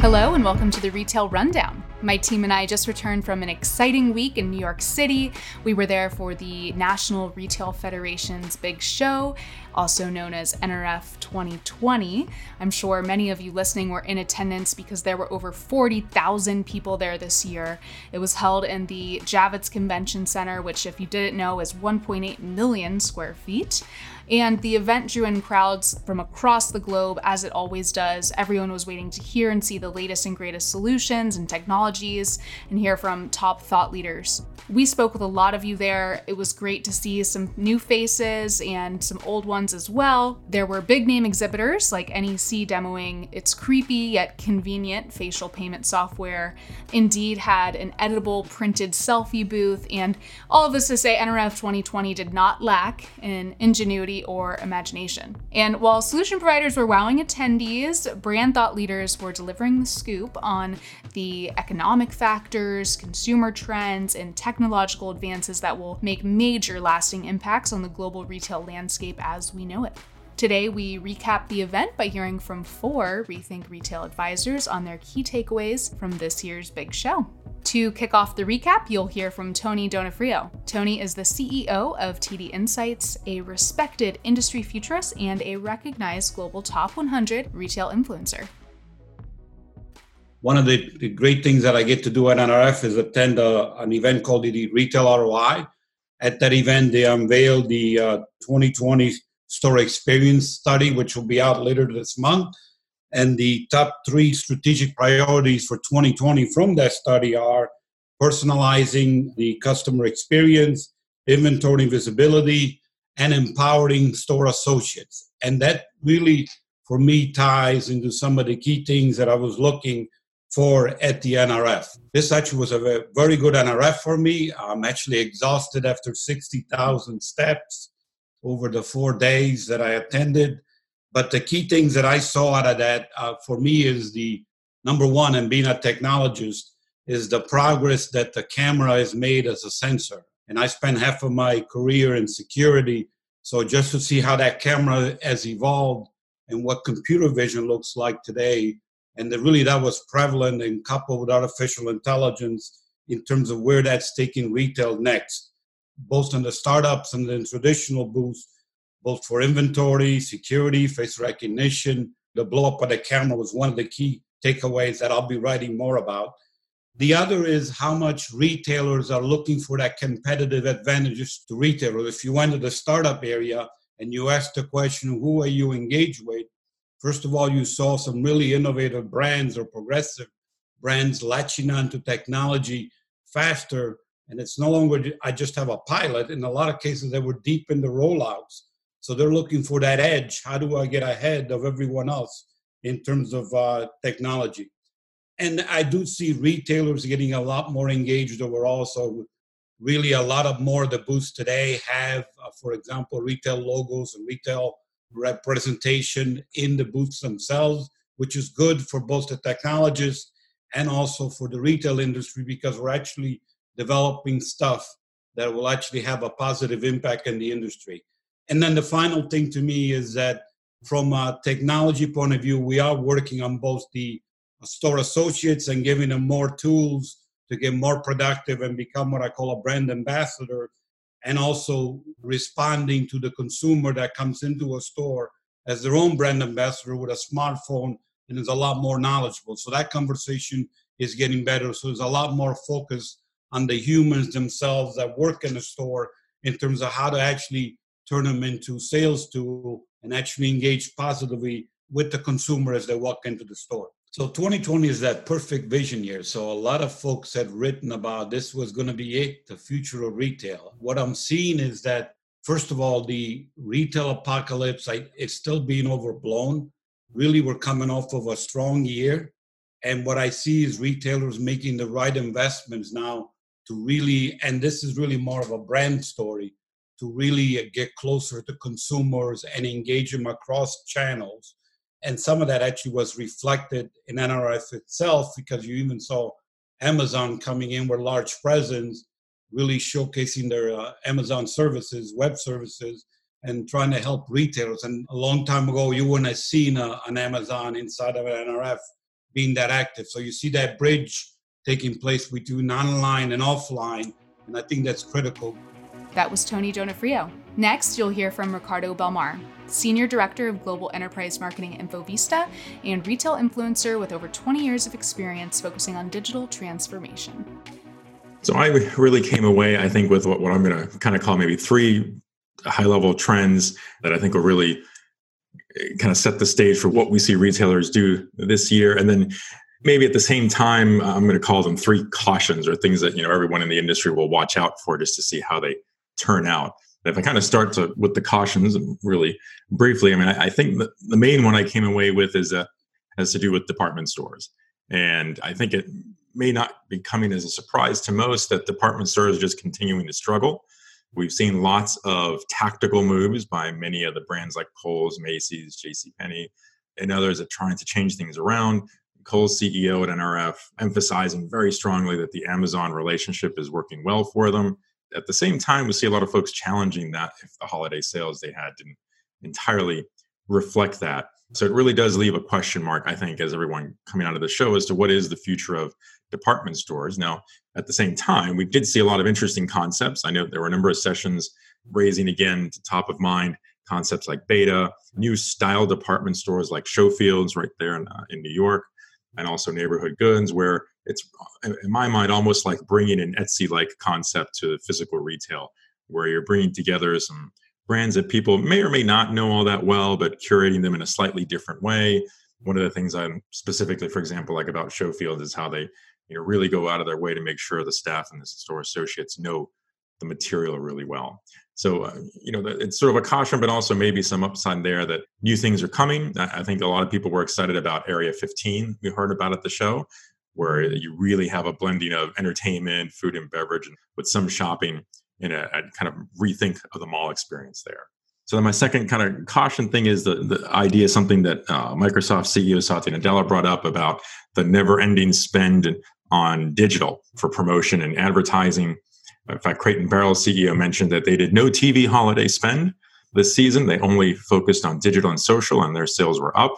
Hello, and welcome to the Retail Rundown. My team and I just returned from an exciting week in New York City. We were there for the National Retail Federation's big show, also known as NRF 2020. I'm sure many of you listening were in attendance because there were over 40,000 people there this year. It was held in the Javits Convention Center, which, if you didn't know, is 1.8 million square feet. And the event drew in crowds from across the globe, as it always does. Everyone was waiting to hear and see the latest and greatest solutions and technologies and hear from top thought leaders. We spoke with a lot of you there. It was great to see some new faces and some old ones as well. There were big name exhibitors like NEC demoing its creepy yet convenient facial payment software. Indeed had an editable printed selfie booth, and all of this to say NRF 2020 did not lack in ingenuity or imagination. And while solution providers were wowing attendees, brand thought leaders were delivering the scoop on the economic factors, consumer trends, and technological advances that will make major lasting impacts on the global retail landscape as we know it. Today, we recap the event by hearing from four Rethink Retail advisors on their key takeaways from this year's big show. To kick off the recap, you'll hear from Tony D'Onofrio. Tony is the CEO of TD Insights, a respected industry futurist and a recognized global top 100 retail influencer. One of the, the great things that I get to do at NRF is attend a, an event called the Retail ROI. At that event, they unveiled the uh, 2020 store experience study, which will be out later this month. And the top three strategic priorities for 2020 from that study are personalizing the customer experience, inventory visibility, and empowering store associates. And that really, for me, ties into some of the key things that I was looking for at the NRF. This actually was a very good NRF for me. I'm actually exhausted after 60,000 steps over the four days that I attended. But the key things that I saw out of that uh, for me is the number one, and being a technologist, is the progress that the camera has made as a sensor. And I spent half of my career in security. So just to see how that camera has evolved and what computer vision looks like today, and that really that was prevalent and coupled with artificial intelligence in terms of where that's taking retail next, both in the startups and in traditional booths both for inventory, security, face recognition. The blow up of the camera was one of the key takeaways that I'll be writing more about. The other is how much retailers are looking for that competitive advantages to retailers. If you went to the startup area and you asked the question, who are you engaged with? First of all, you saw some really innovative brands or progressive brands latching onto technology faster. And it's no longer, I just have a pilot. In a lot of cases, they were deep in the rollouts. So they're looking for that edge. How do I get ahead of everyone else in terms of uh, technology? And I do see retailers getting a lot more engaged overall. So really a lot of more the booths today have, uh, for example, retail logos and retail representation in the booths themselves, which is good for both the technologists and also for the retail industry because we're actually developing stuff that will actually have a positive impact in the industry. And then the final thing to me is that from a technology point of view, we are working on both the store associates and giving them more tools to get more productive and become what I call a brand ambassador, and also responding to the consumer that comes into a store as their own brand ambassador with a smartphone and is a lot more knowledgeable. So that conversation is getting better. So there's a lot more focus on the humans themselves that work in the store in terms of how to actually turn them into sales tool and actually engage positively with the consumer as they walk into the store. So 2020 is that perfect vision year. So a lot of folks had written about this was going to be it, the future of retail. What I'm seeing is that first of all, the retail apocalypse I, it's still being overblown. Really, we're coming off of a strong year, and what I see is retailers making the right investments now to really, and this is really more of a brand story to really get closer to consumers and engage them across channels. And some of that actually was reflected in NRF itself because you even saw Amazon coming in with large presence, really showcasing their uh, Amazon services, web services, and trying to help retailers. And a long time ago, you wouldn't have seen a, an Amazon inside of an NRF being that active. So you see that bridge taking place between online and offline, and I think that's critical. That was Tony D'Onofrio. Next, you'll hear from Ricardo Belmar, Senior Director of Global Enterprise Marketing at InfoVista and retail influencer with over 20 years of experience focusing on digital transformation. So I really came away, I think, with what, what I'm going to kind of call maybe three high level trends that I think will really eh, kind of set the stage for what we see retailers do this year. And then maybe at the same time, uh, I'm going to call them three cautions or things that, you know, everyone in the industry will watch out for just to see how they turn out. if I kind of start to, with the cautions um, really briefly, I mean, I, I think the, the main one I came away with is that has to do with department stores. And I think it may not be coming as a surprise to most that department stores are just continuing to struggle. We've seen lots of tactical moves by many of the brands like Kohl's, Macy's, JCPenney, and others that trying to change things around. Kohl's CEO at NRF emphasizing very strongly that the Amazon relationship is working well for them. At the same time, we see a lot of folks challenging that if the holiday sales they had didn't entirely reflect that. So it really does leave a question mark, I think, as everyone coming out of the show as to what is the future of department stores. Now, at the same time, we did see a lot of interesting concepts. I know there were a number of sessions raising again to top of mind concepts like b8ta, new style department stores like Showfields right there in, uh, in New York, and also neighborhood goods, where it's, in my mind, almost like bringing an Etsy like concept to physical retail, where you're bringing together some brands that people may or may not know all that well, but curating them in a slightly different way. One of the things I'm specifically, for example, like about Showfield is how they you know really go out of their way to make sure the staff and the store associates know the material really well. So, uh, you know, it's sort of a caution, but also maybe some upside there that new things are coming. I think a lot of people were excited about Area 15. We heard about at the show, where you really have a blending of entertainment, food and beverage, and with some shopping in a, a kind of rethink of the mall experience there. So then my second kind of caution thing is the, the idea, something that uh, Microsoft CEO Satya Nadella brought up about the never-ending spend on digital for promotion and advertising. In fact, and Barrel CEO mentioned that they did no TV holiday spend this season. They only focused on digital and social, and their sales were up.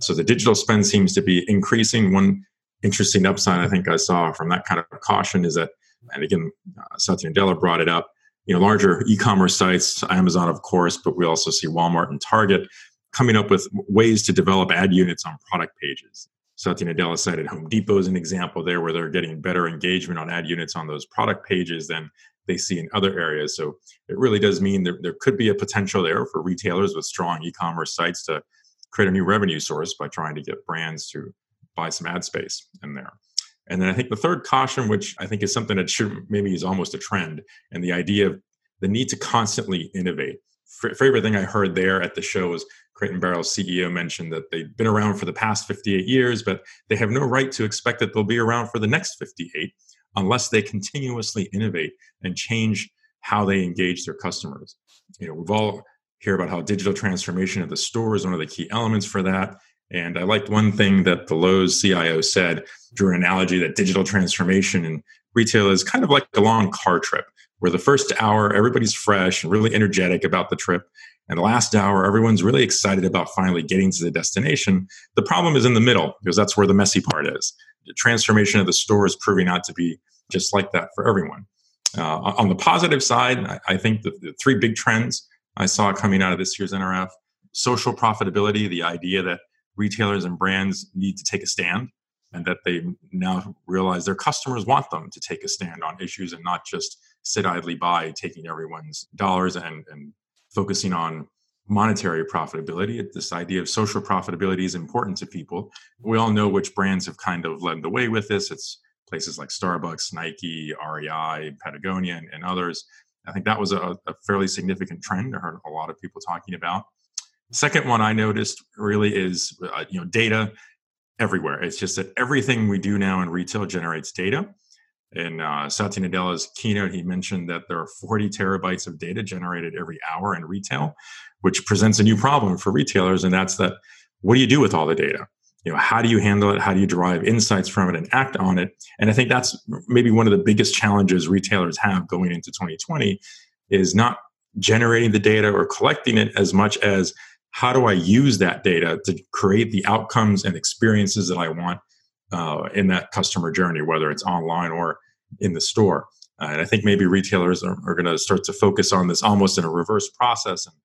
So the digital spend seems to be increasing. One interesting upside I think I saw from that kind of caution is that and again, uh, Satya Nadella brought it up. You know, larger e-commerce sites, Amazon, of course, but we also see Walmart and Target coming up with ways to develop ad units on product pages. Satya Nadella cited Home Depot as an example there, where they're getting better engagement on ad units on those product pages than they see in other areas. So it really does mean there, there could be a potential there for retailers with strong e-commerce sites to create a new revenue source by trying to get brands to buy some ad space in there. And then I think the third caution, which I think is something that should maybe is almost a trend, and the idea of the need to constantly innovate. favorite thing I heard there at the show was Crate and Barrel's CEO mentioned that they've been around for the past 58 years, but they have no right to expect that they'll be around for the next 58 unless they continuously innovate and change how they engage their customers. You know, we've all hear about how digital transformation of the store is one of the key elements for that. And I liked one thing that the Lowe's CIO said, drew an analogy that digital transformation in retail is kind of like a long car trip, where the first hour, everybody's fresh and really energetic about the trip. And the last hour, everyone's really excited about finally getting to the destination. The problem is in the middle, because that's where the messy part is. The transformation of the store is proving out to be just like that for everyone. Uh, on the positive side, I, I think the, the three big trends I saw coming out of this year's NRF social profitability, the idea that retailers and brands need to take a stand and that they now realize their customers want them to take a stand on issues and not just sit idly by taking everyone's dollars and, and focusing on monetary profitability. This idea of social profitability is important to people. We all know which brands have kind of led the way with this. It's places like Starbucks, Nike, REI, Patagonia, and, and others. I think that was a, a fairly significant trend. I heard a lot of people talking about. Second one I noticed really is uh, you know data everywhere. It's just that everything we do now in retail generates data. In uh, Satya Nadella's keynote, he mentioned that there are 40 terabytes of data generated every hour in retail, which presents a new problem for retailers, and that's that what do you do with all the data? You know, how do you handle it? How do you derive insights from it and act on it? And I think that's maybe one of the biggest challenges retailers have going into 2020 is not generating the data or collecting it as much as how do I use that data to create the outcomes and experiences that I want uh, in that customer journey, whether it's online or in the store. Uh, and I think maybe retailers are, are going to start to focus on this almost in a reverse process and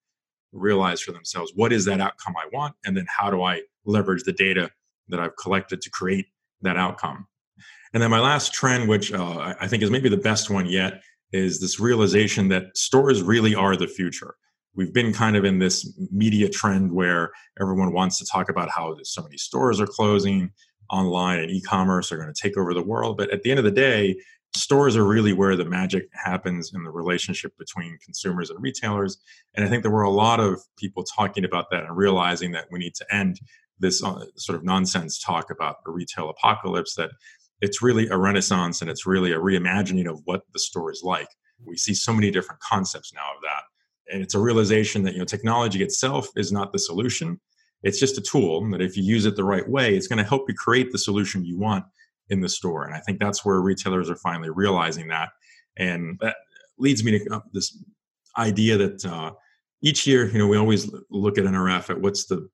realize for themselves what is that outcome I want, and then how do I leverage the data that I've collected to create that outcome. And then my last trend, which uh, I think is maybe the best one yet, is this realization that stores really are the future. We've been kind of in this media trend where everyone wants to talk about how so many stores are closing, online and e-commerce are going to take over the world. But at the end of the day, stores are really where the magic happens in the relationship between consumers and retailers. And I think there were a lot of people talking about that and realizing that we need to end this uh, sort of nonsense talk about a retail apocalypse that it's really a renaissance and it's really a reimagining of what the store is like. We see so many different concepts now of that. And it's a realization that you know technology itself is not the solution. It's just a tool that if you use it the right way, it's going to help you create the solution you want in the store. And I think that's where retailers are finally realizing that. And that leads me to uh, this idea that uh, each year, you know, we always look at NRF at what's the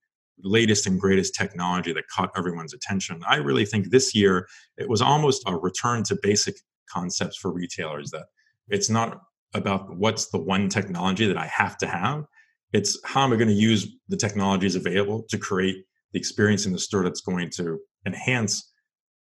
latest and greatest technology that caught everyone's attention. I really think this year it was almost a return to basic concepts for retailers that it's not about what's the one technology that I have to have. It's how am I going to use the technologies available to create the experience in the store that's going to enhance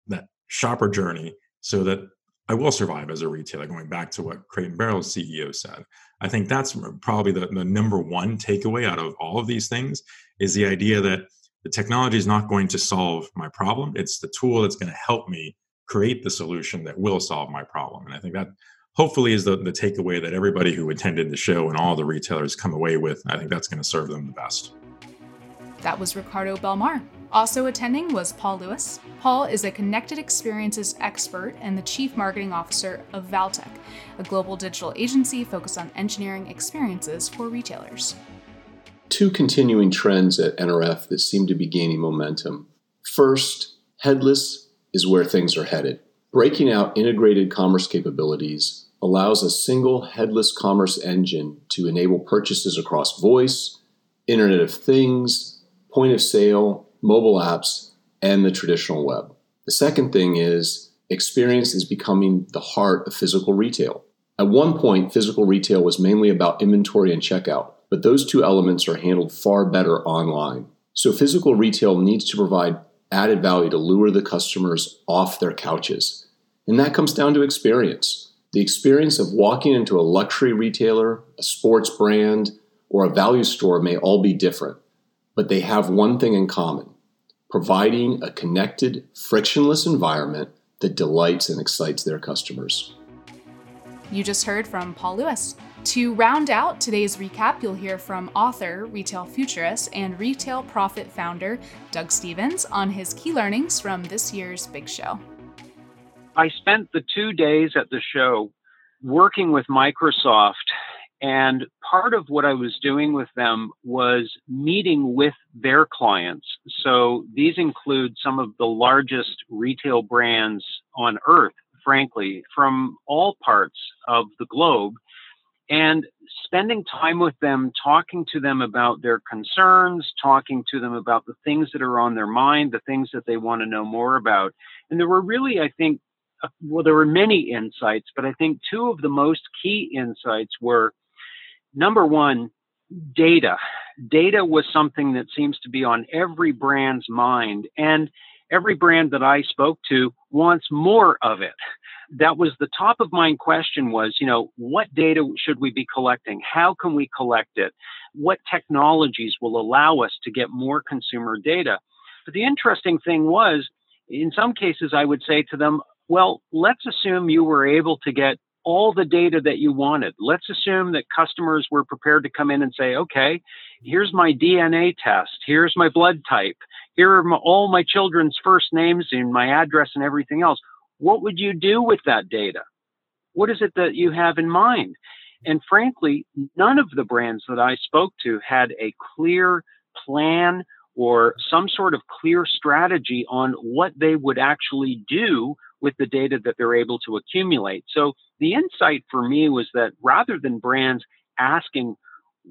that shopper journey so that I will survive as a retailer, going back to what Crate and Barrel's CEO said. I think that's probably the, the number one takeaway out of all of these things is the idea that the technology is not going to solve my problem. It's the tool that's going to help me create the solution that will solve my problem. And I think that hopefully is the, the takeaway that everybody who attended the show and all the retailers come away with. I think that's going to serve them the best. That was Ricardo Belmar. Also attending was Paul Lewis. Paul is a connected experiences expert and the chief marketing officer of Valtech, a global digital agency focused on engineering experiences for retailers. Two continuing trends at NRF that seem to be gaining momentum. First, headless is where things are headed. Breaking out integrated commerce capabilities allows a single headless commerce engine to enable purchases across voice, Internet of Things, point of sale, mobile apps, and the traditional web. The second thing is experience is becoming the heart of physical retail. At one point, physical retail was mainly about inventory and checkout, but those two elements are handled far better online. So physical retail needs to provide added value to lure the customers off their couches. And that comes down to experience. The experience of walking into a luxury retailer, a sports brand, or a value store may all be different, but they have one thing in common providing a connected, frictionless environment that delights and excites their customers. You just heard from Paul Lewis. To round out today's recap, you'll hear from author, retail futurist, and retail prophet founder Doug Stephens on his key learnings from this year's big show. I spent the two days at the show working with Microsoft, and part of what I was doing with them was meeting with their clients. So these include some of the largest retail brands on earth, frankly, from all parts of the globe and spending time with them, talking to them about their concerns, talking to them about the things that are on their mind, the things that they want to know more about. And there were really, I think, well, there were many insights, but I think two of the most key insights were number one, data. Data was something that seems to be on every brand's mind. And every brand that I spoke to wants more of it that was the top of mind question was, you know, what data should we be collecting? How can we collect it? What technologies will allow us to get more consumer data? But the interesting thing was, in some cases, I would say to them, well, let's assume you were able to get all the data that you wanted. Let's assume that customers were prepared to come in and say, okay, here's my DNA test, here's my blood type, here are my, all my children's first names and my address and everything else what would you do with that data? What is it that you have in mind? And frankly, none of the brands that I spoke to had a clear plan or some sort of clear strategy on what they would actually do with the data that they're able to accumulate. So the insight for me was that rather than brands asking,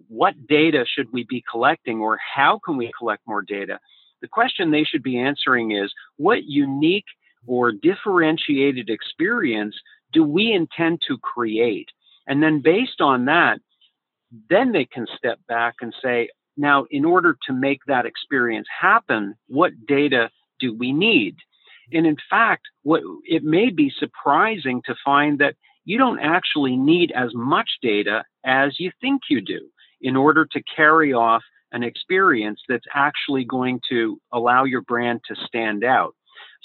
what data should we be collecting or how can we collect more data? The question they should be answering is what unique or differentiated experience do we intend to create? And then based on that, then they can step back and say, now, in order to make that experience happen, what data do we need? And in fact, what it may be surprising to find that you don't actually need as much data as you think you do in order to carry off an experience that's actually going to allow your brand to stand out.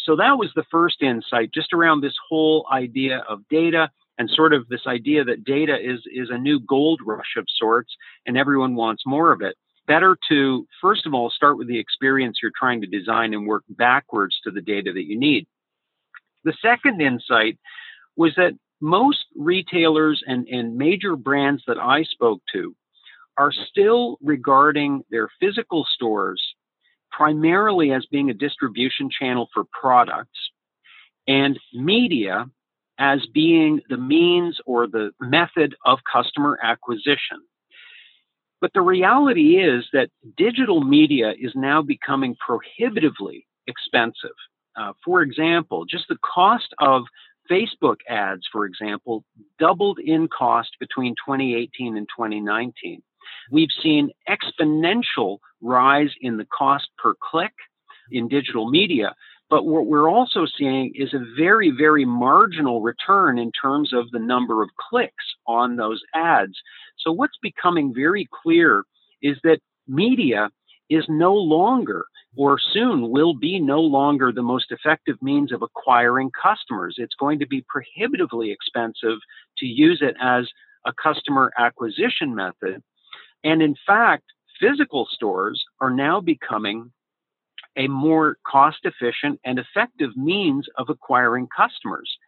So that was the first insight just around this whole idea of data and sort of this idea that data is is a new gold rush of sorts and everyone wants more of it better to first of all start with the experience you're trying to design and work backwards to the data that you need the second insight was that most retailers and, and major brands that i spoke to are still regarding their physical stores primarily as being a distribution channel for products and media as being the means or the method of customer acquisition. But the reality is that digital media is now becoming prohibitively expensive. Uh, for example, just the cost of Facebook ads, for example, doubled in cost between 2018 and 2019. We've seen exponential rise in the cost per click in digital media, but what we're also seeing is a very, very marginal return in terms of the number of clicks on those ads. So, what's becoming very clear is that media is no longer, or soon will be no longer, the most effective means of acquiring customers. It's going to be prohibitively expensive to use it as a customer acquisition method. And in fact, physical stores are now becoming a more cost efficient and effective means of acquiring customers.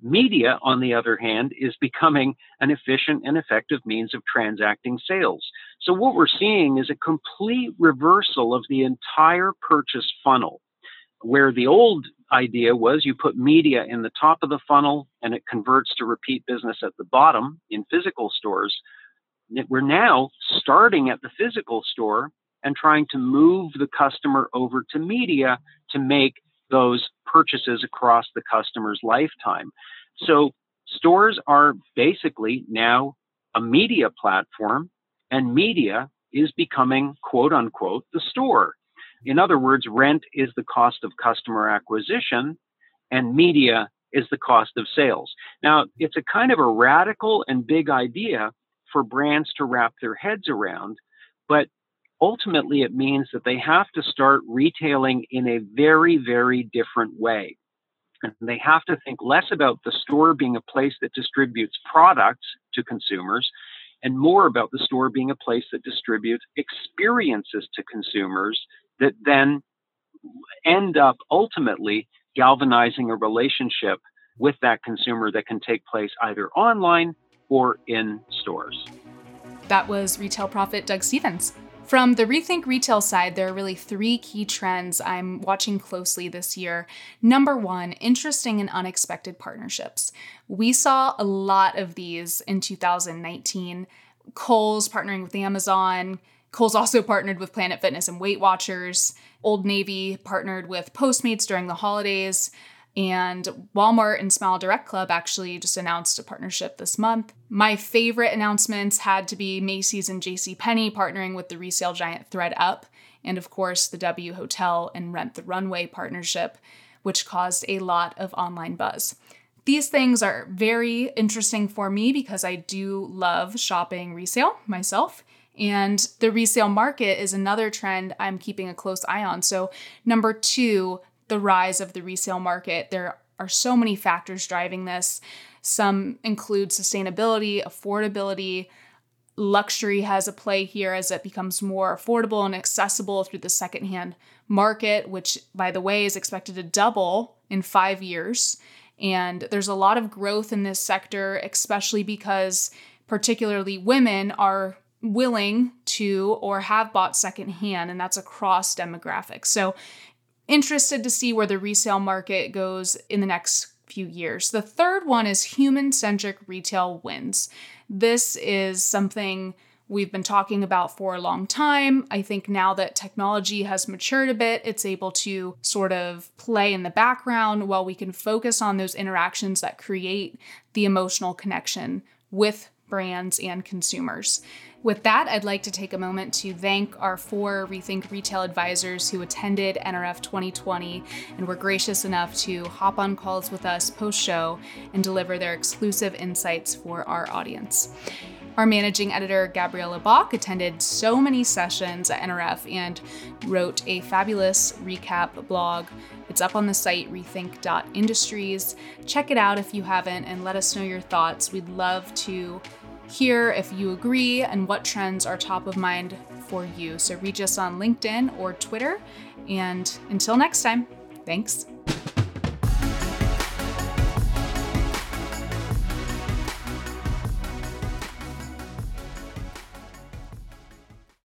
Media, on the other hand, is becoming an efficient and effective means of transacting sales. So, what we're seeing is a complete reversal of the entire purchase funnel, where the old idea was you put media in the top of the funnel and it converts to repeat business at the bottom in physical stores. We're now starting at the physical store and trying to move the customer over to media to make those purchases across the customer's lifetime. So stores are basically now a media platform, and media is becoming quote unquote the store. In other words, rent is the cost of customer acquisition, and media is the cost of sales. Now, it's a kind of a radical and big idea for brands to wrap their heads around, but ultimately it means that they have to start retailing in a very, very different way. And they have to think less about the store being a place that distributes products to consumers and more about the store being a place that distributes experiences to consumers that then end up ultimately galvanizing a relationship with that consumer that can take place either online or in stores. That was retail prophet Doug Stephens. From the Rethink Retail side, there are really three key trends I'm watching closely this year. Number one, interesting and unexpected partnerships. We saw a lot of these in 2019. Kohl's partnering with Amazon. Kohl's also partnered with Planet Fitness and Weight Watchers. Old Navy partnered with Postmates during the holidays. And Walmart and Smile Direct Club actually just announced a partnership this month. My favorite announcements had to be Macy's and JCPenney partnering with the resale giant thredUP, and of course, the W Hotel and Rent the Runway partnership, which caused a lot of online buzz. These things are very interesting for me because I do love shopping resale myself. And the resale market is another trend I'm keeping a close eye on. So, number two, the rise of the resale market. There are so many factors driving this. Some include sustainability, affordability, luxury has a play here as it becomes more affordable and accessible through the secondhand market, which, by the way, is expected to double in five years. And there's a lot of growth in this sector, especially because, particularly, women are willing to or have bought secondhand, and that's across demographics. So interested to see where the resale market goes in the next few years. The third one is human centric retail wins. This is something we've been talking about for a long time. I think now that technology has matured a bit, it's able to sort of play in the background while we can focus on those interactions that create the emotional connection with brands and consumers. With that, I'd like to take a moment to thank our four Rethink Retail advisors who attended NRF 2020 and were gracious enough to hop on calls with us post show and deliver their exclusive insights for our audience. Our managing editor, Gabriella Bach, attended so many sessions at NRF and wrote a fabulous recap blog. It's up on the site rethink.industries. Check it out if you haven't and let us know your thoughts. We'd love to hear if you agree and what trends are top of mind for you. So reach us on LinkedIn or Twitter. And until next time, thanks.